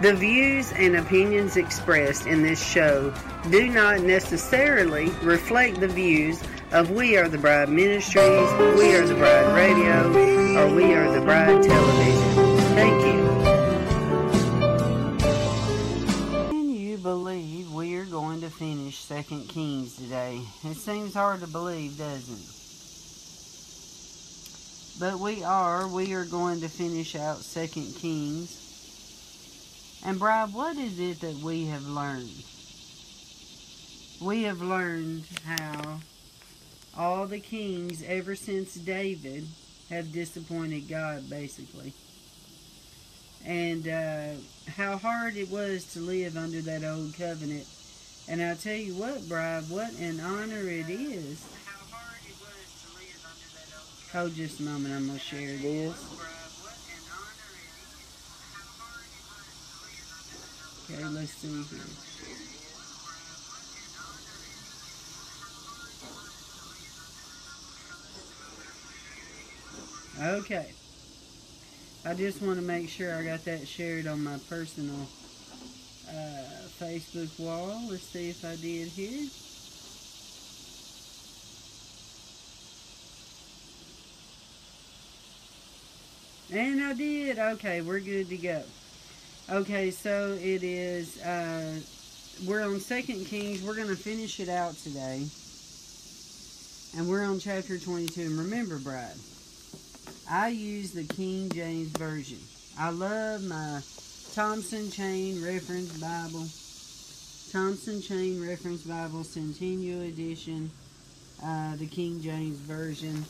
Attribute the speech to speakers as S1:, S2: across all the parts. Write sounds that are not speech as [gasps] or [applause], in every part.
S1: The views and opinions expressed in this show do not necessarily reflect the views of We Are the Bride Ministries, We Are the Bride Radio, or We Are the Bride Television. Thank you. Can you believe we are going to finish Second Kings today? It seems hard to believe, doesn't it? But we are. We are going to finish out Second Kings. And Bride, what is it that we have learned? We have learned how all the kings ever since David have disappointed God, basically. And uh, how hard it was to live under that old covenant. And I'll tell you what, Bride, what an honor it is. How hard it was to live under that old covenant. Hold just a moment, I'm going to share this. Okay, let's see here. Okay. I just want to make sure I got that shared on my personal uh, Facebook wall. Let's see if I did here. And I did. Okay, we're good to go. Okay, so it is, uh, we're on Second Kings. We're going to finish it out today. And we're on chapter 22. And remember, Bride, I use the King James Version. I love my Thompson Chain Reference Bible. Thompson Chain Reference Bible, Centennial Edition, uh, the King James Version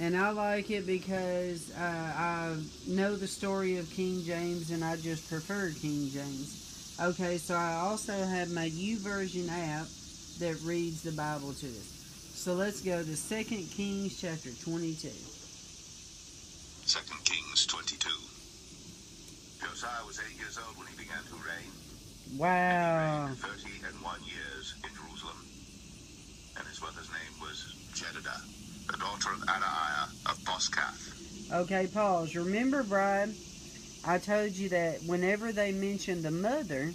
S1: and I like it because uh, I know the story of King James and I just prefer King James. Okay, so I also have my YouVersion app that reads the Bible to us. So let's go to 2 Kings chapter 22. 2
S2: Kings 22. Josiah was eight years old when he began to reign.
S1: Wow.
S2: And he reigned 30 and one years in Jerusalem. And his mother's name was Jedidah the daughter of Adaiah of Boscath.
S1: Okay, pause. Remember, Bride, I told you that whenever they mention the mother,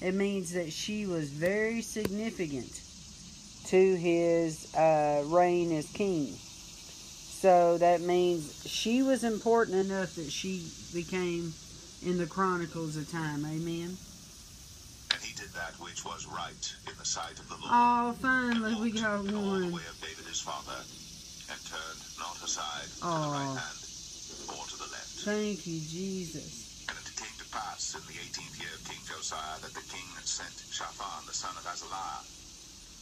S1: it means that she was very significant to his uh, reign as king. So that means she was important enough that she became in the Chronicles of Time. Amen.
S2: And he did that which was right in the sight of the Lord.
S1: Oh, finally we got
S2: one.
S1: All
S2: the way of David his father and turned not aside
S1: oh.
S2: the right hand or to the left.
S1: Thank you, Jesus.
S2: And it came to pass in the eighteenth year of King Josiah that the king sent Shaphan, the son of Azaliah,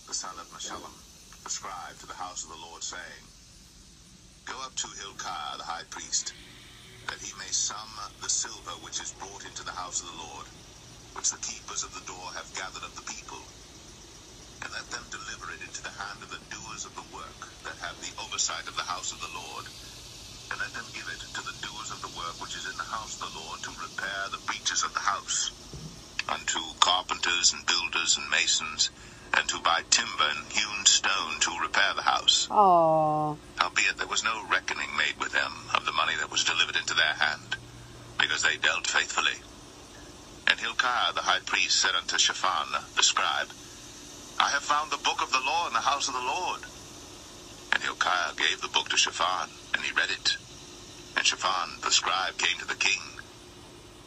S2: the son of Meshullam, the scribe, to the house of the Lord, saying, Go up to Hilkiah the high priest, that he may sum the silver which is brought into the house of the Lord, which the keepers of the door have gathered of the people, them deliver it into the hand of the doers of the work that have the oversight of the house of the Lord, and let them give it to the doers of the work which is in the house of the Lord to repair the breaches of the house, unto carpenters and builders and masons, and to buy timber and hewn stone to repair the house.
S1: Aww.
S2: Howbeit there was no reckoning made with them of the money that was delivered into their hand, because they dealt faithfully. And Hilkiah the high priest said unto Shaphan the scribe, I have found the book of the law in the house of the Lord. And Hilkiah gave the book to Shaphan, and he read it. And Shaphan the scribe came to the king,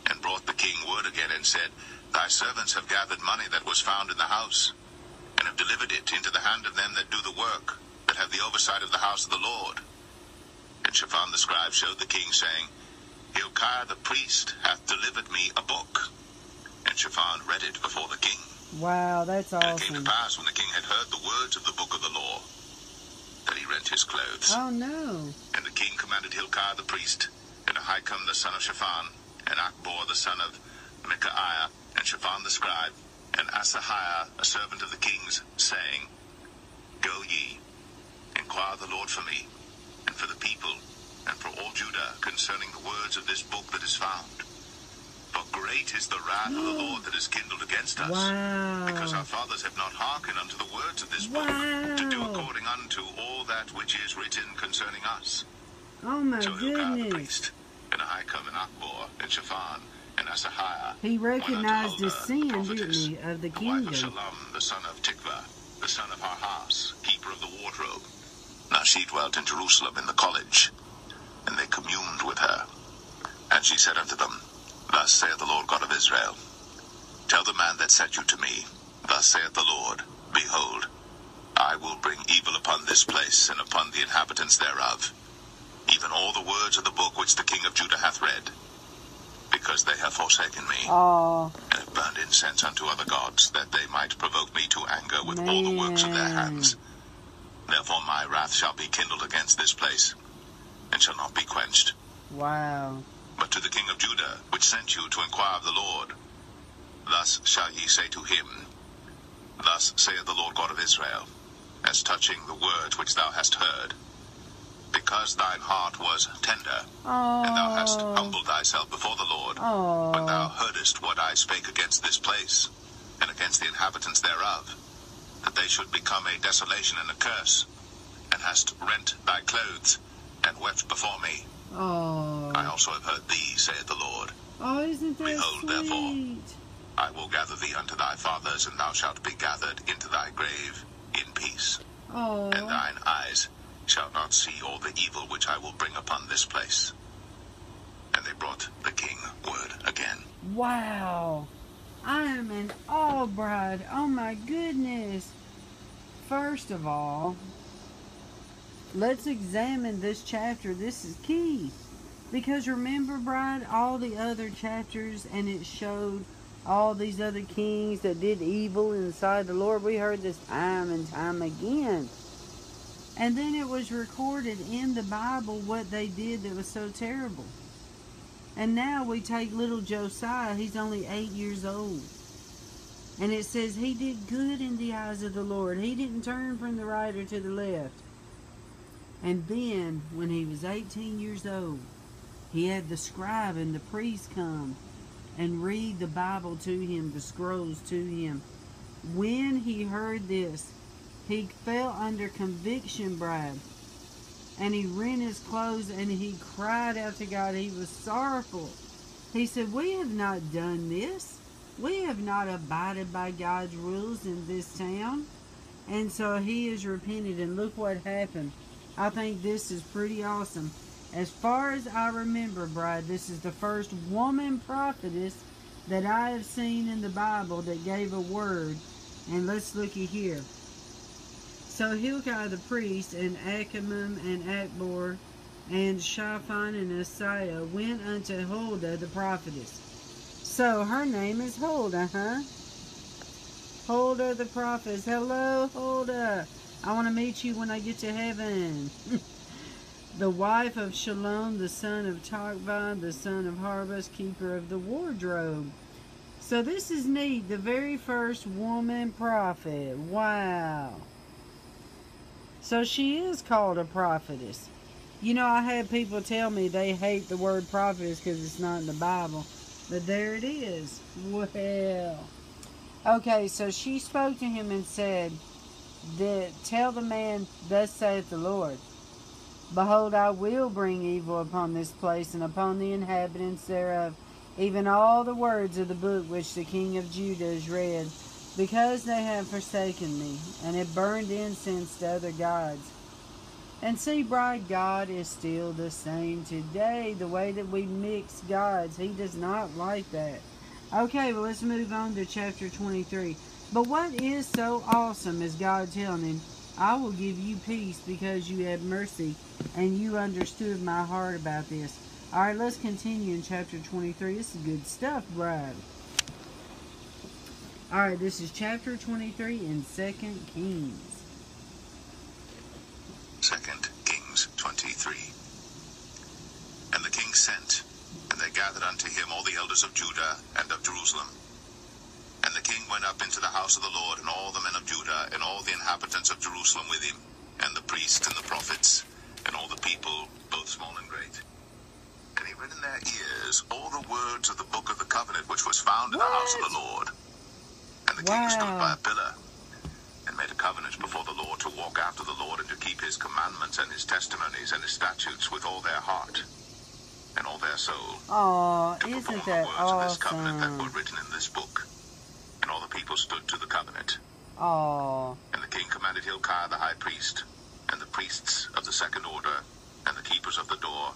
S2: and brought the king word again, and said, Thy servants have gathered money that was found in the house, and have delivered it into the hand of them that do the work, that have the oversight of the house of the Lord. And Shaphan the scribe showed the king, saying, Hilkiah the priest hath delivered me a book. And Shaphan read it before the king.
S1: Wow, that's
S2: And it came to pass, when the king had heard the words of the book of the law, that he rent his clothes.
S1: Oh no.
S2: And the king commanded Hilkiah the priest, and Ahikam the son of Shaphan, and Achbor the son of Micaiah, and Shaphan the scribe, and Asahiah, a servant of the king's, saying, Go ye, inquire the Lord for me, and for the people, and for all Judah, concerning the words of this book that is found. For great is the wrath of the Lord that is kindled against us. Because our fathers have not hearkened unto the words of this book, to do according unto all that which is written concerning us.
S1: Oh my
S2: So Hilkiah the
S1: goodness.
S2: priest, and Ahikam and Achbor, and Shaphan, and Asahiah,
S1: He recognized sin,
S2: the prophetess,
S1: didn't he, of the
S2: the wife of
S1: kingdom.
S2: Shalom, the son of Tikvah, the son of Harhas, keeper of the wardrobe. Now she dwelt in Jerusalem in the college, and they communed with her. And she said unto them, Thus saith the Lord God of Israel, Tell the man that sent you to me, Thus saith the Lord, Behold, I will bring evil upon this place and upon the inhabitants thereof, even all the words of the book which the king of Judah hath read, because they have forsaken me
S1: Oh,
S2: and have burned incense unto other gods, that they might provoke me to anger with all the works of their hands. Therefore my wrath shall be kindled against this place, and shall not be quenched.
S1: wow.
S2: But to the king of Judah, which sent you to inquire of the Lord, thus shall ye say to him, Thus saith the Lord God of Israel, as touching the words which thou hast heard, because thine heart was tender,
S1: Oh.
S2: and thou hast oh. humbled thyself before the Lord, when thou
S1: Oh.
S2: heardest what I spake against this place, and against the inhabitants thereof, that they should become a desolation and a curse, and hast rent thy clothes, and wept before me. Oh. I
S1: Oh.
S2: also have heard thee, saith the Lord.
S1: Oh, isn't that
S2: Behold, therefore. I will gather thee unto thy fathers, and thou shalt be gathered into thy grave in peace,
S1: Oh.
S2: and thine eyes shall not see all the evil which I will bring upon this place. And they brought the king word again.
S1: Wow. I am an awe, bride. Oh my goodness. First of all, let's examine this chapter. This is key. Because remember, bride, all the other chapters, and it showed all these other kings that did evil inside the Lord. We heard this time and time again. And then it was recorded in the Bible what they did that was so terrible. And now we take little Josiah, he's only eight years old. And it says he did good in the eyes of the Lord. He didn't turn from the right or to the left. And then, when he was 18 years old, he had the scribe and the priest come and read the Bible to him, the scrolls to him. When he heard this, he fell under conviction, Brad and he rent his clothes and he cried out to God. He was sorrowful. He said, We have not done this. We have not abided by God's rules in this town. And so he is repented, and look what happened. I think this is pretty awesome. As far as I remember, Brad, this is the first woman prophetess that I have seen in the Bible that gave a word. And let's looky here. So Hilkiah the priest and Achimam and Achbor and Shaphan and Asaiah went unto Huldah the prophetess, So her name is Huldah, huh? Huldah the prophetess. Hello, Huldah. I want to meet you when I get to heaven. [laughs] the wife of Shalom, the son of Tokvah, the son of Harvest, keeper of the wardrobe. So this is neat. The very first woman prophet. Wow. So she is called a prophetess. You know, I had people tell me they hate the word prophetess because it's not in the Bible. But there it is. Well. Okay, so she spoke to him and said, that Tell the man, Thus saith the Lord. Behold, I will bring evil upon this place and upon the inhabitants thereof, even all the words of the book which the king of Judah has read, because they have forsaken me, and have burned incense to other gods. And see, bride, God is still the same today. The way that we mix gods, He does not like that. Okay, well, let's move on to chapter 23. But what is so awesome is God telling him, I will give you peace because you have mercy and you understood my heart about this. All right, let's continue in chapter 23. This is good stuff, bride. All right, this is chapter 23 in Second Kings.
S2: Second Kings 23. And the king sent, and they gathered unto him all the elders of Judah and of Jerusalem. The king went up into the house of the Lord, and all the men of Judah, and all the inhabitants of Jerusalem with him, and the priests and the prophets, and all the people, both small and great. And he read in their ears all the words of the book of the covenant which was found in the house of the Lord. And the king stood by a pillar, and made a covenant before the Lord to walk after the Lord, and to keep his commandments and his testimonies and his statutes with all their heart and all their soul.
S1: Oh,
S2: to perform
S1: isn't
S2: the
S1: that
S2: words of this covenant that were written in this book. And all the people stood to the covenant.
S1: Oh,
S2: And the king commanded Hilkiah the high priest, and the priests of the second order, and the keepers of the door,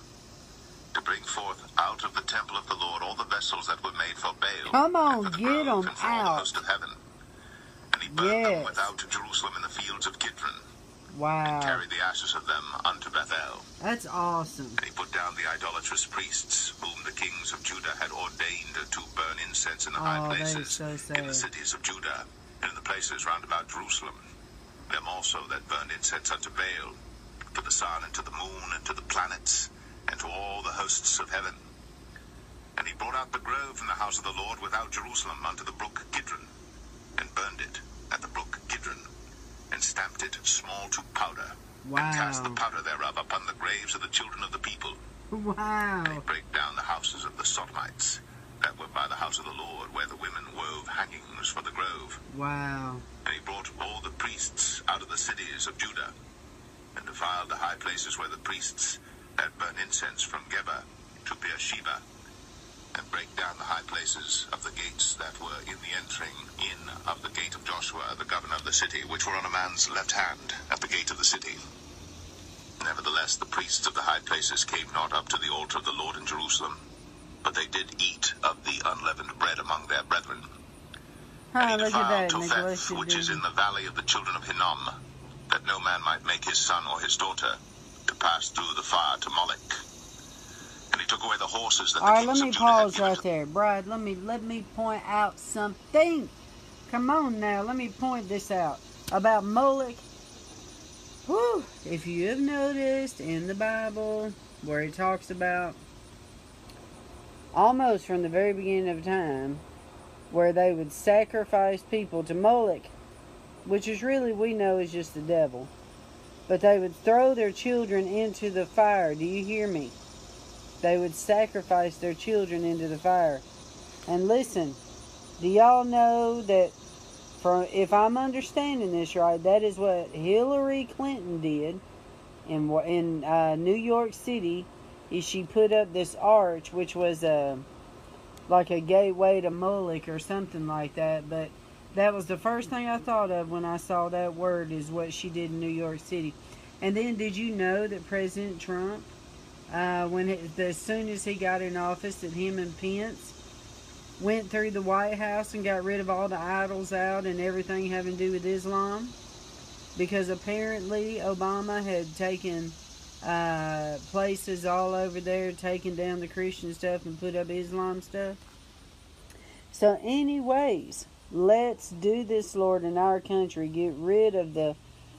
S2: to bring forth out of the temple of the Lord all the vessels that were made for Baal.
S1: Come on,
S2: and for the
S1: get
S2: grove,
S1: 'em
S2: and for all the host of heaven. And he burned them
S1: Yes.
S2: without Jerusalem in the fields of Kidron, and
S1: wow.
S2: carried the ashes of them unto Bethel.
S1: That's awesome.
S2: And he put down the idolatrous priests, whom the kings of Judah had ordained to burn incense in the high
S1: Oh, is
S2: places,
S1: so
S2: in the cities of Judah, and in the places round about Jerusalem. Them also that burned incense unto Baal, to the sun, and to the moon, and to the planets, and to all the hosts of heaven. And he brought out the grove from the house of the Lord without Jerusalem unto the brook Kidron, and burned it at the brook Kidron, and stamped small to powder, and cast the powder thereof upon the graves of the children of the people. And he
S1: Wow.
S2: brake down the houses of the Sodomites that were by the house of the Lord, where the women wove hangings for the grove.
S1: Wow.
S2: And he brought all the priests out of the cities of Judah, and defiled the high places where the priests had burned incense from Geba to Beersheba, and break down the high places of the gates that were in the entering in of the gate of Joshua, the governor of the city, which were on a man's left hand at the gate of the city. Nevertheless, the priests of the high places came not up to the altar of the Lord in Jerusalem, but they did eat of the unleavened bread among their brethren.
S1: Huh,
S2: And he
S1: look at that
S2: defiled Topheth, which is in the valley of the children of Hinnom, that no man might make his son or his daughter to pass through the fire to Moloch. And he took away the horses that
S1: All right, let me
S2: of Judah had
S1: pause right there, Brad. Let me let me point out something. Come on now, let me point this out about Moloch. Whew. If you have noticed in the Bible where it talks about almost from the very beginning of time where they would sacrifice people to Moloch, which is really we know is just the devil. But they would throw their children into the fire. Do you hear me? They would sacrifice their children into the fire. And listen, do y'all know that for if I'm understanding this right, that is what Hillary Clinton did in in uh, New York City. Is she put up this arch, which was a like a gateway to Moloch or something like that. But that was the first thing I thought of when I saw that word is what she did in New York City. And then, did you know that President Trump, uh, when it, as soon as he got in office, that him and Pence went through the White House and got rid of all the idols out and everything having to do with Islam? Because apparently Obama had taken uh, places all over there, taken down the Christian stuff and put up Islam stuff. So, anyways, let's do this, Lord, in our country. Get rid of the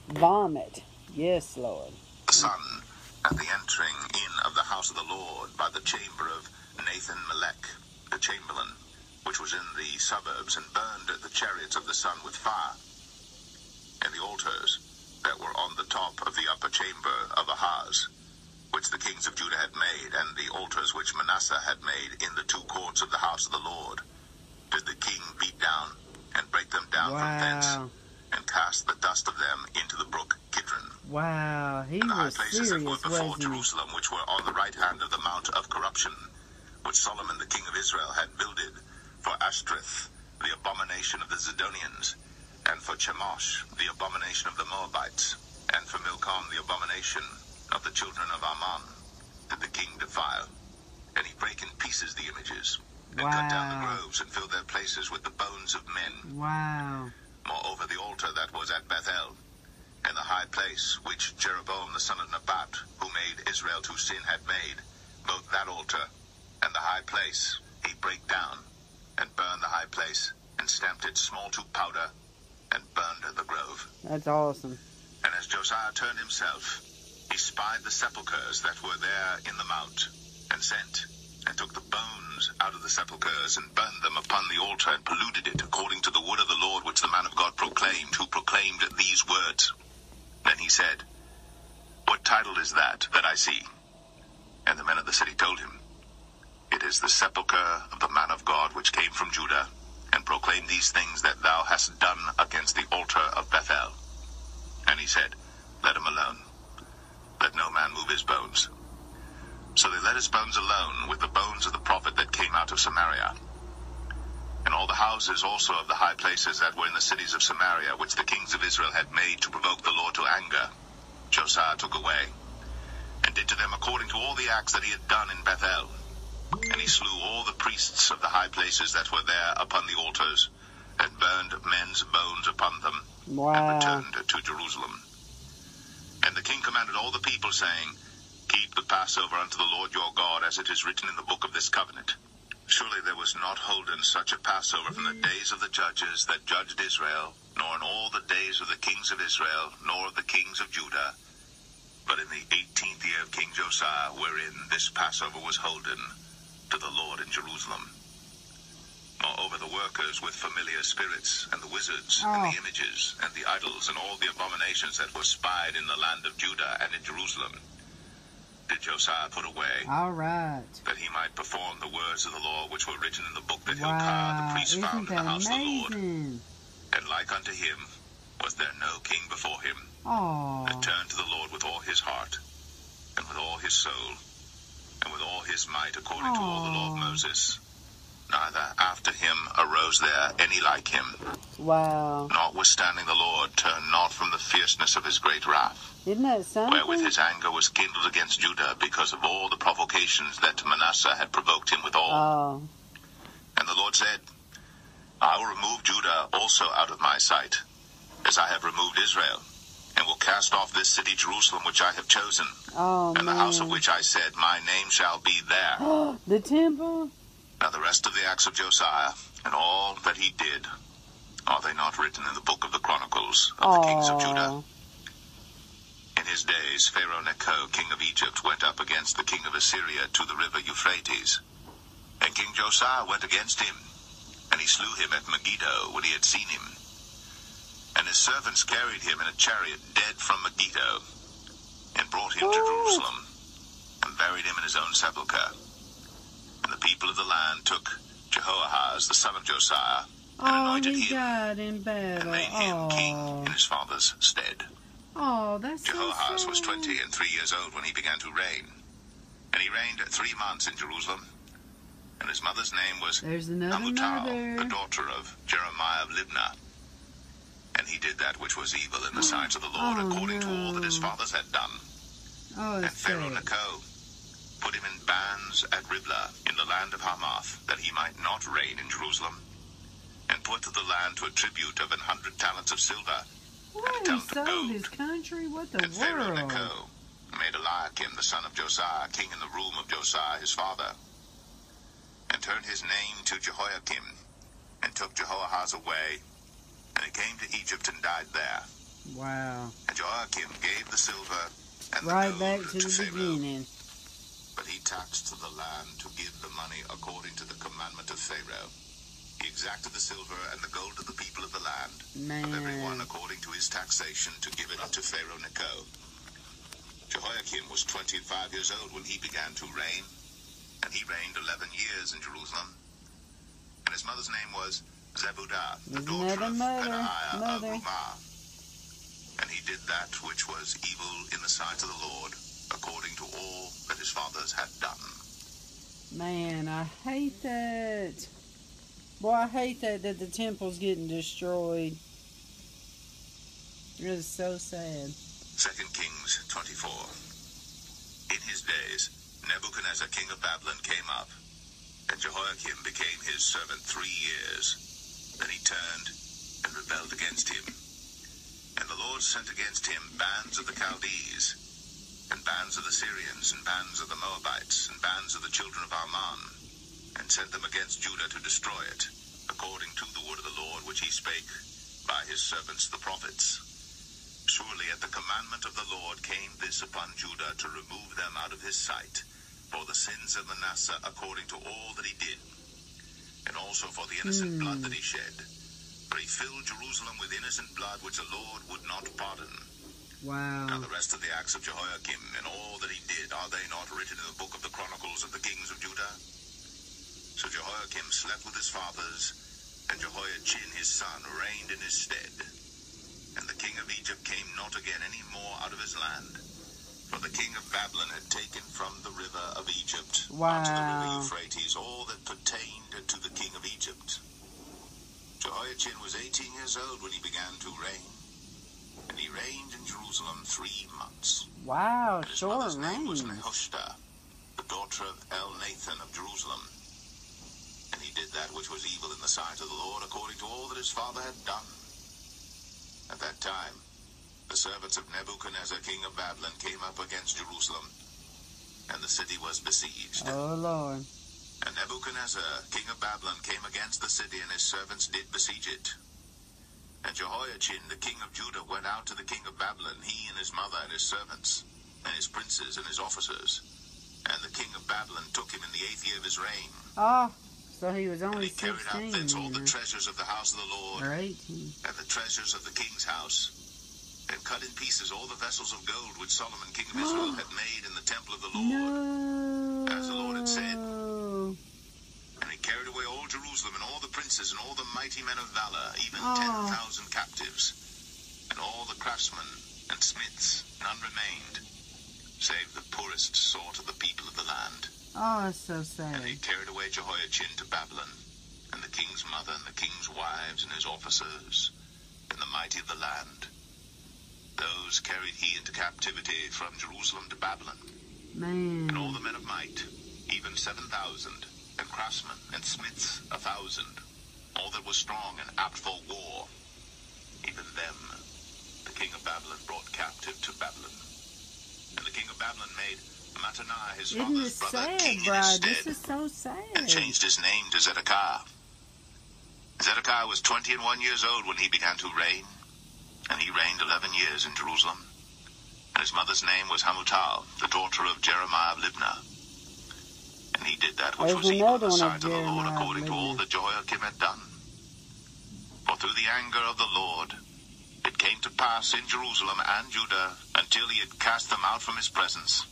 S1: vomit. Yes, Lord.
S2: Sun at the entering in of the house of the Lord by the chamber of Nathan Melech, the chamberlain, which was in the suburbs, and burned the chariots of the sun with fire. And the altars that were on the top of the upper chamber of Ahaz, which the kings of Judah had made, and the altars which Manasseh had made in the two courts of the house of the Lord, did the king beat down and break them down from thence,
S1: Wow.
S2: And cast the dust of them into the brook Kidron.
S1: Wow. He
S2: And the high
S1: was
S2: places that were before? Jerusalem, which were on the right hand of the Mount of Corruption, which Solomon the king of Israel had builded for Ashtoreth, the abomination of the Zidonians, and for Chemosh, the abomination of the Moabites, and for Milcom, the abomination of the children of Ammon, did the king defile. And he brake in pieces the images, and cut down the groves, and filled their places with the bones of men.
S1: Wow.
S2: Moreover, the altar that was at Bethel, and the high place which Jeroboam the son of Nebat, who made Israel to sin, had made, both that altar and the high place he brake down, and burned the high place, and stamped it small to powder, and burned the grove.
S1: That's awesome.
S2: And as Josiah turned himself, he spied the sepulchres that were there in the mount, and sent, and took the out of the sepulchres, and burned them upon the altar, and polluted it, according to the word of the Lord which the man of God proclaimed, who proclaimed these words. Then he said, What title is that that I see? And the men of the city told him, It is the sepulchre of the man of God which came from Judah, and proclaimed these things that thou hast done against the altar of Bethel. And he said, Let him alone. Let no man move his bones. So they let his bones alone with the bones of the prophet that came out of Samaria. And all the houses also of the high places that were in the cities of Samaria, which the kings of Israel had made to provoke the Lord to anger, Josiah took away, and did to them according to all the acts that he had done in Bethel. And he slew all the priests of the high places that were there upon the altars, and burned men's bones upon them, and returned to Jerusalem. And the king commanded all the people, saying, Keep the Passover unto the Lord your God, as it is written in the book of this covenant. Surely there was not holden such a Passover from the days of the judges that judged Israel, nor in all the days of the kings of Israel, nor of the kings of Judah, but in the eighteenth year of King Josiah, wherein this Passover was holden to the Lord in Jerusalem. Moreover, the workers with familiar spirits, and the wizards, and
S1: Oh.
S2: the images, and the idols, and all the abominations that were spied in the land of Judah and in Jerusalem, did Josiah put away,
S1: All right.
S2: that he might perform the words of the law which were written in the book that
S1: Wow.
S2: Hilkiah the priest
S1: Isn't
S2: found in the house of the Lord. And like unto him was there no king before him,
S1: Oh.
S2: that turned to the Lord with all his heart, and with all his soul, and with all his might, according to all the law of Moses. Neither after him arose there any like him,
S1: Wow.
S2: notwithstanding the Lord turned not from the fierceness of his great wrath,
S1: Isn't that
S2: wherewith his anger was kindled against Judah because of all the provocations that Manasseh had provoked him withal.
S1: Oh.
S2: And the Lord said, I will remove Judah also out of my sight, as I have removed Israel, and will cast off this city Jerusalem which I have chosen,
S1: Oh,
S2: and the house of which I said, My name shall be there. [gasps]
S1: the temple?
S2: Now the rest of the acts of Josiah, and all that he did, are they not written in the book of the Chronicles of the kings of Judah? In his days, Pharaoh Necho, king of Egypt, went up against the king of Assyria to the river Euphrates. And King Josiah went against him, and he slew him at Megiddo when he had seen him. And his servants carried him in a chariot dead from Megiddo, and brought him to Jerusalem, and buried him in his own sepulchre. And the people of the land took Jehoahaz, the son of Josiah, and
S1: Oh,
S2: anointed
S1: he
S2: him,
S1: died in
S2: and made him king
S1: Oh.
S2: in his father's stead.
S1: Oh, that's so
S2: Jehoahaz was twenty and three years old when he began to reign. And he reigned three months in Jerusalem. And his mother's name was Hamutal,
S1: mother.
S2: the daughter of Jeremiah of Libnah. And he did that which was evil in the sight of the Lord,
S1: Oh,
S2: according to all that his fathers had done.
S1: Oh,
S2: And Pharaoh. Necho put him in bands at Riblah, in the land of Hamath, that he might not reign in Jerusalem, and put to the land to a tribute of an hundred talents of silver,
S1: What? He
S2: talent of
S1: sold
S2: gold.
S1: his country? What the
S2: And Pharaoh? Necho made Eliakim, the son of Josiah, king in the room of Josiah his father, and turned his name to Jehoiakim, and took Jehoahaz away, and he came to Egypt and died there.
S1: Wow.
S2: And Jehoiakim gave the silver and
S1: Right
S2: the
S1: back
S2: gold
S1: to the
S2: Pharaoh,
S1: beginning.
S2: But he taxed the land to give the money according to the commandment of Pharaoh. He exacted the silver and the gold of the people of the land, of everyone according to his taxation, to give it unto Pharaoh Necho. Jehoiakim was twenty-five years old when he began to reign, and he reigned eleven years in Jerusalem. And his mother's name was Zebudah, the daughter
S1: mother,
S2: of
S1: mother,
S2: Pedaiah of. Rumah. And he did that which was evil in the sight of the Lord, according to all that his fathers had done.
S1: Man, I hate that. Boy, I hate that that the temple's getting destroyed. It is so sad.
S2: Second Kings 24. In his days, Nebuchadnezzar king of Babylon came up, and Jehoiakim became his servant three years. Then he turned and rebelled against him. And the Lord sent against him bands of the Chaldees, and bands of the Syrians, and bands of the Moabites, and bands of the children of Ammon, and sent them against Judah to destroy it, according to the word of the Lord which he spake by his servants the prophets. Surely at the commandment of the Lord came this upon Judah to remove them out of his sight, for the sins of Manasseh according to all that he did, and also for the innocent blood that he shed. For he filled Jerusalem with innocent blood which the Lord would not pardon. Now the rest of the acts of Jehoiakim and all that he did, are they not written in the book of the Chronicles of the kings of Judah? So Jehoiakim slept with his fathers, and Jehoiachin his son reigned in his stead. And the king of Egypt came not again any more out of his land. For the king of Babylon had taken from the river of Egypt unto the river Euphrates all that pertained to the king of Egypt. Jehoiachin was eighteen years old when he began to reign, and he reigned in Jerusalem three months.
S1: Wow,
S2: And his
S1: short
S2: mother's name was. Nehushta, the daughter of Elnathan of Jerusalem. And he did that which was evil in the sight of the Lord, according to all that his father had done. At that time, the servants of Nebuchadnezzar, king of Babylon, came up against Jerusalem, and the city was besieged.
S1: Oh, Lord.
S2: And Nebuchadnezzar, king of Babylon, came against the city, and his servants did besiege it. And Jehoiachin, the king of Judah, went out to the king of Babylon, he and his mother and his servants, and his princes and his officers. And the king of Babylon took him in the eighth year of his reign,
S1: Oh, so he was only and
S2: he carried out
S1: 16
S2: thence all the treasures of the house of the Lord,
S1: Or 18.
S2: and the treasures of the king's house, and cut in pieces all the vessels of gold which Solomon king of Israel had made in the temple of the Lord.
S1: No.
S2: As the Lord had said. Carried away all Jerusalem and all the princes and all the mighty men of valor, even
S1: Oh.
S2: ten thousand captives, and all the craftsmen and smiths, none remained, save the poorest sort of the people of the land.
S1: Oh, it's so
S2: sad. And
S1: they
S2: carried away Jehoiachin to Babylon, and the king's mother and the king's wives and his officers, and the mighty of the land. Those carried he into captivity from Jerusalem to Babylon Man. and all the men of might, even seven thousand, and craftsmen and smiths a thousand, all that was strong and apt for war, even them the king of Babylon brought captive to Babylon. And the king of Babylon made Mattaniah his
S1: Isn't
S2: father's brother
S1: sad,
S2: king in his stead,
S1: This is so sad.
S2: and changed his name to Zedekiah. Zedekiah was twenty and one years old when he began to reign, and he reigned eleven years in Jerusalem. And his mother's name was Hamutal, the daughter of Jeremiah of Libnah. And he did that which was evil in the sight of the Lord, according to all that Jehoiakim had done. For through the anger of the Lord it came to pass in Jerusalem and Judah, until he had cast them out from his presence,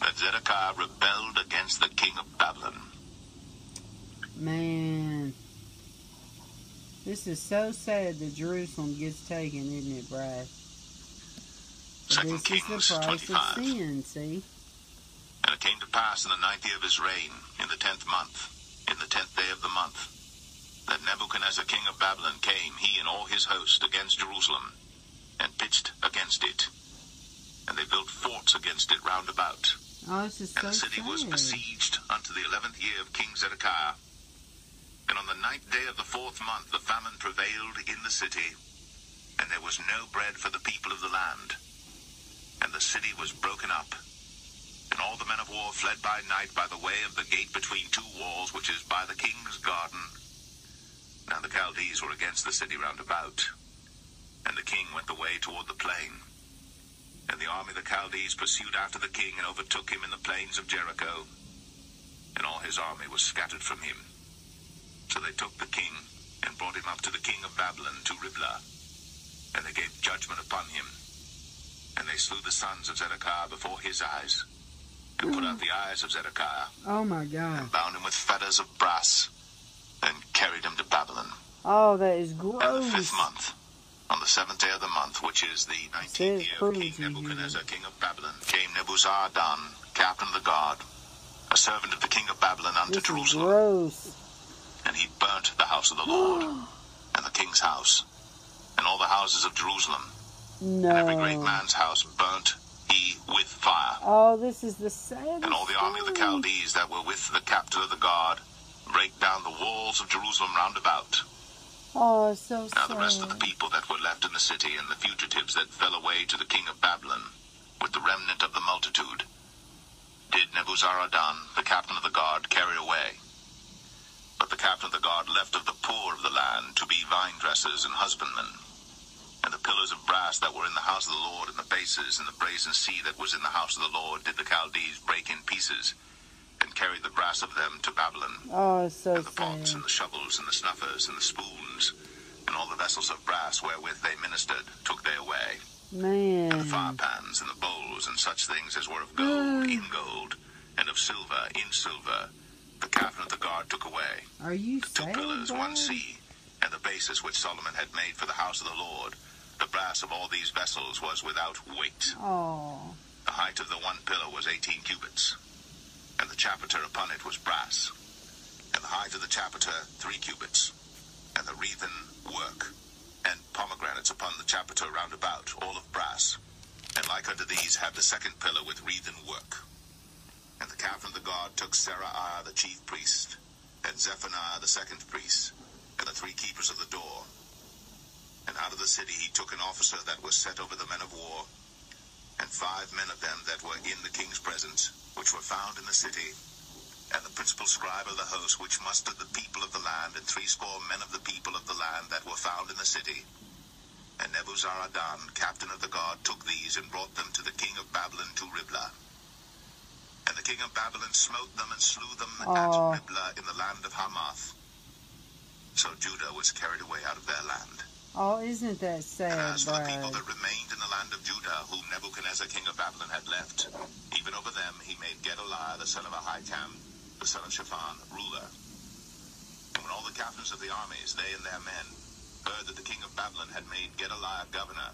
S2: that Zedekiah rebelled against the king of Babylon.
S1: Man. This is so sad that Jerusalem gets taken, isn't it, Brad?
S2: Second
S1: this is the price
S2: 25.
S1: of sin, see?
S2: And it came to pass in the ninth year of his reign, in the tenth month, in the tenth day of the month, that Nebuchadnezzar king of Babylon came, he and all his host, against Jerusalem, and pitched against it. And they built forts against it round about.
S1: Oh, this is
S2: And
S1: so
S2: the city was besieged unto the eleventh year of King Zedekiah. And on the ninth day of the fourth month the famine prevailed in the city, and there was no bread for the people of the land. And the city was broken up. And all the men of war fled by night by the way of the gate between two walls, which is by the king's garden. Now the Chaldees were against the city round about, and the king went the way toward the plain. And the army of the Chaldees pursued after the king and overtook him in the plains of Jericho, and all his army was scattered from him. So they took the king and brought him up to the king of Babylon to Riblah, and they gave judgment upon him. And they slew the sons of Zedekiah before his eyes, and put out the eyes of Zedekiah,
S1: Oh my God.
S2: and bound him with fetters of brass, and carried him to Babylon.
S1: Oh, that is gross.
S2: And the fifth month, on the seventh day of the month, which is the nineteenth year of King. Nebuchadnezzar, king of Babylon, came Nebuzaradan, captain of the guard, a servant of the king of Babylon unto
S1: This is
S2: Jerusalem.
S1: gross.
S2: And he burnt the house of the Lord, [gasps] and the king's house, and all the houses of Jerusalem, and every great man's house burnt he with fire.
S1: Oh, this is the saddest.
S2: And all the army of the. Chaldees that were with the captain of the guard brake down the walls of Jerusalem round about.
S1: Oh, so
S2: Now the rest of the people that were left in the city and the fugitives that fell away to the king of Babylon, with the remnant of the multitude, did Nebuzaradan, the captain of the guard, carry away. But the captain of the guard left of the poor of the land to be vine dressers and husbandmen. And the pillars of brass that were in the house of the Lord, and the bases, and the brazen sea that was in the house of the Lord, did the Chaldees break in pieces, and carried the brass of them to Babylon.
S1: Oh, so
S2: and the pots
S1: sad.
S2: and the shovels and the snuffers and the spoons and all the vessels of brass wherewith they ministered took they away. And the fire pans and the bowls and such things as were of gold mm. in gold and of silver in silver the captain of the guard took away.
S1: Are you
S2: the two pillars one sea and the bases which Solomon had made for the house of the Lord the brass of all these vessels was without weight
S1: Oh.
S2: the height of the one pillar was eighteen cubits, and the chapiter upon it was brass, and the height of the chapiter three cubits, and the wreathen work, and pomegranates upon the chapiter round about, all of brass, and like unto these had the second pillar with wreathen work. And the captain of the guard took Seraiah the chief priest, and Zephaniah the second priest, and the three keepers of the door. And out of the city he took an officer that was set over the men of war, and five men of them that were in the king's presence, which were found in the city, and the principal scribe of the host, which mustered the people of the land, and threescore men of the people of the land that were found in the city. And Nebuzaradan, captain of the guard, took these and brought them to the king of Babylon to Riblah. And the king of Babylon smote them and slew them at Riblah in the land of Hamath. So Judah was carried away out of their land.
S1: Oh, isn't that sad,
S2: as for the people that remained in the land of Judah, whom Nebuchadnezzar king of Babylon had left, even over them he made Gedaliah the son of Ahikam, the son of Shaphan, ruler. And when all the captains of the armies, they and their men, heard that the king of Babylon had made Gedaliah governor,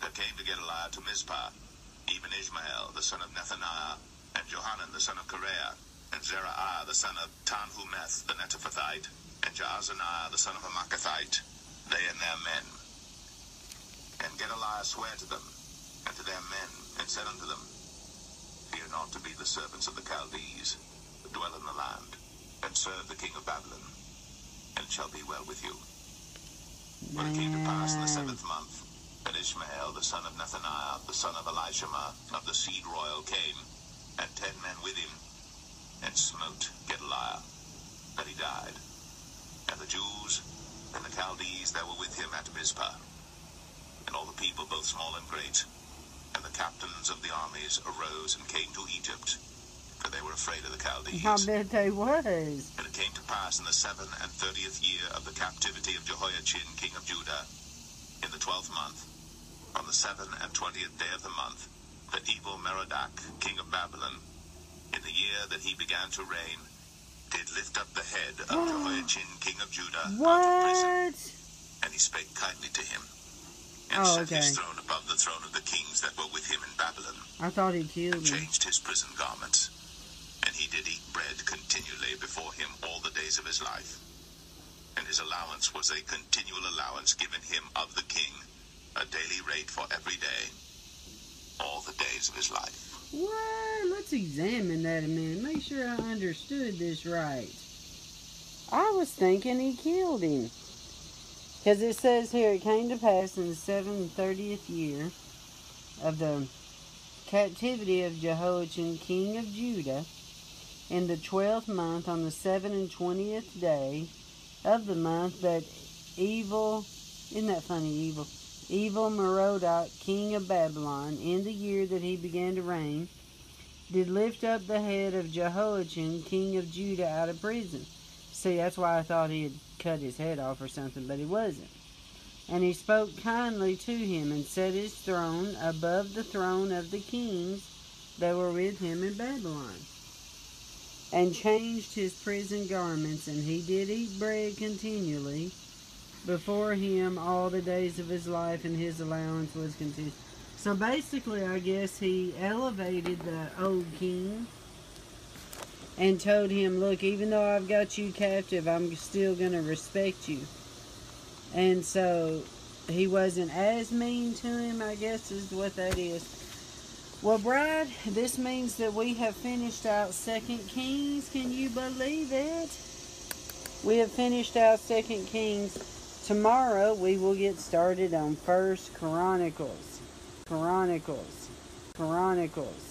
S2: there came to Gedaliah to Mizpah, even Ishmael the son of Nethaniah, and Johanan the son of Careah, and Zeraiah the son of Tanhumeth the Netophathite, and Jaazaniah the son of a Maacathite, they and their men. And Gedaliah sware to them, and to their men, and said unto them, Fear not to be the servants of the Chaldees, that dwell in the land, and serve the king of Babylon, and it shall be well with you. But it came to pass in the seventh month, that Ishmael the son of Nethaniah, the son of Elishama, of the seed royal, came, and ten men with him, and smote Gedaliah, that he died. And the Jews and the Chaldees that were with him at Mizpah, and all the people, both small and great, and the captains of the armies arose and came to Egypt, for they were afraid of the Chaldees.
S1: I bet they was.
S2: And it came to pass in the seven and thirtieth year of the captivity of Jehoiachin king of Judah, in the twelfth month, on the seven and twentieth day of the month, that evil Merodach king of Babylon, in the year that he began to reign, lift up the head of Jehoiachin [gasps] king of Judah out of prison, and he spake kindly to him, and
S1: Oh,
S2: set his throne above the throne of the kings that were with him in Babylon
S1: I thought he killed him.
S2: changed his prison garments. And he did eat bread continually before him all the days of his life. And his allowance was a continual allowance given him of the king, a daily rate for every day, all the days of his life.
S1: What? Let's examine that a minute. Make sure I understood this right. I was thinking he killed him. Because it says here, it came to pass in the 730th year of the captivity of Jehoiachin, king of Judah, in the twelfth month, on the seven and twentieth day, of the month, that evil, isn't that funny, evil? Evil Merodach, king of Babylon, in the year that he began to reign, did lift up the head of Jehoiachin, king of Judah, out of prison. See, that's why I thought he had cut his head off or something, but he wasn't. And he spoke kindly to him and set his throne above the throne of the kings that were with him in Babylon. And changed his prison garments, and he did eat bread continually before him all the days of his life, and his allowance was continued. So basically, I guess he elevated the old king and told him, Look, even though I've got you captive, I'm still going to respect you. And so he wasn't as mean to him, I guess, is what that is. Well, Bride, this means that we have finished out Second Kings. Can you believe it? We have finished out Second Kings. Tomorrow we will get started on First Chronicles. Chronicles. Chronicles.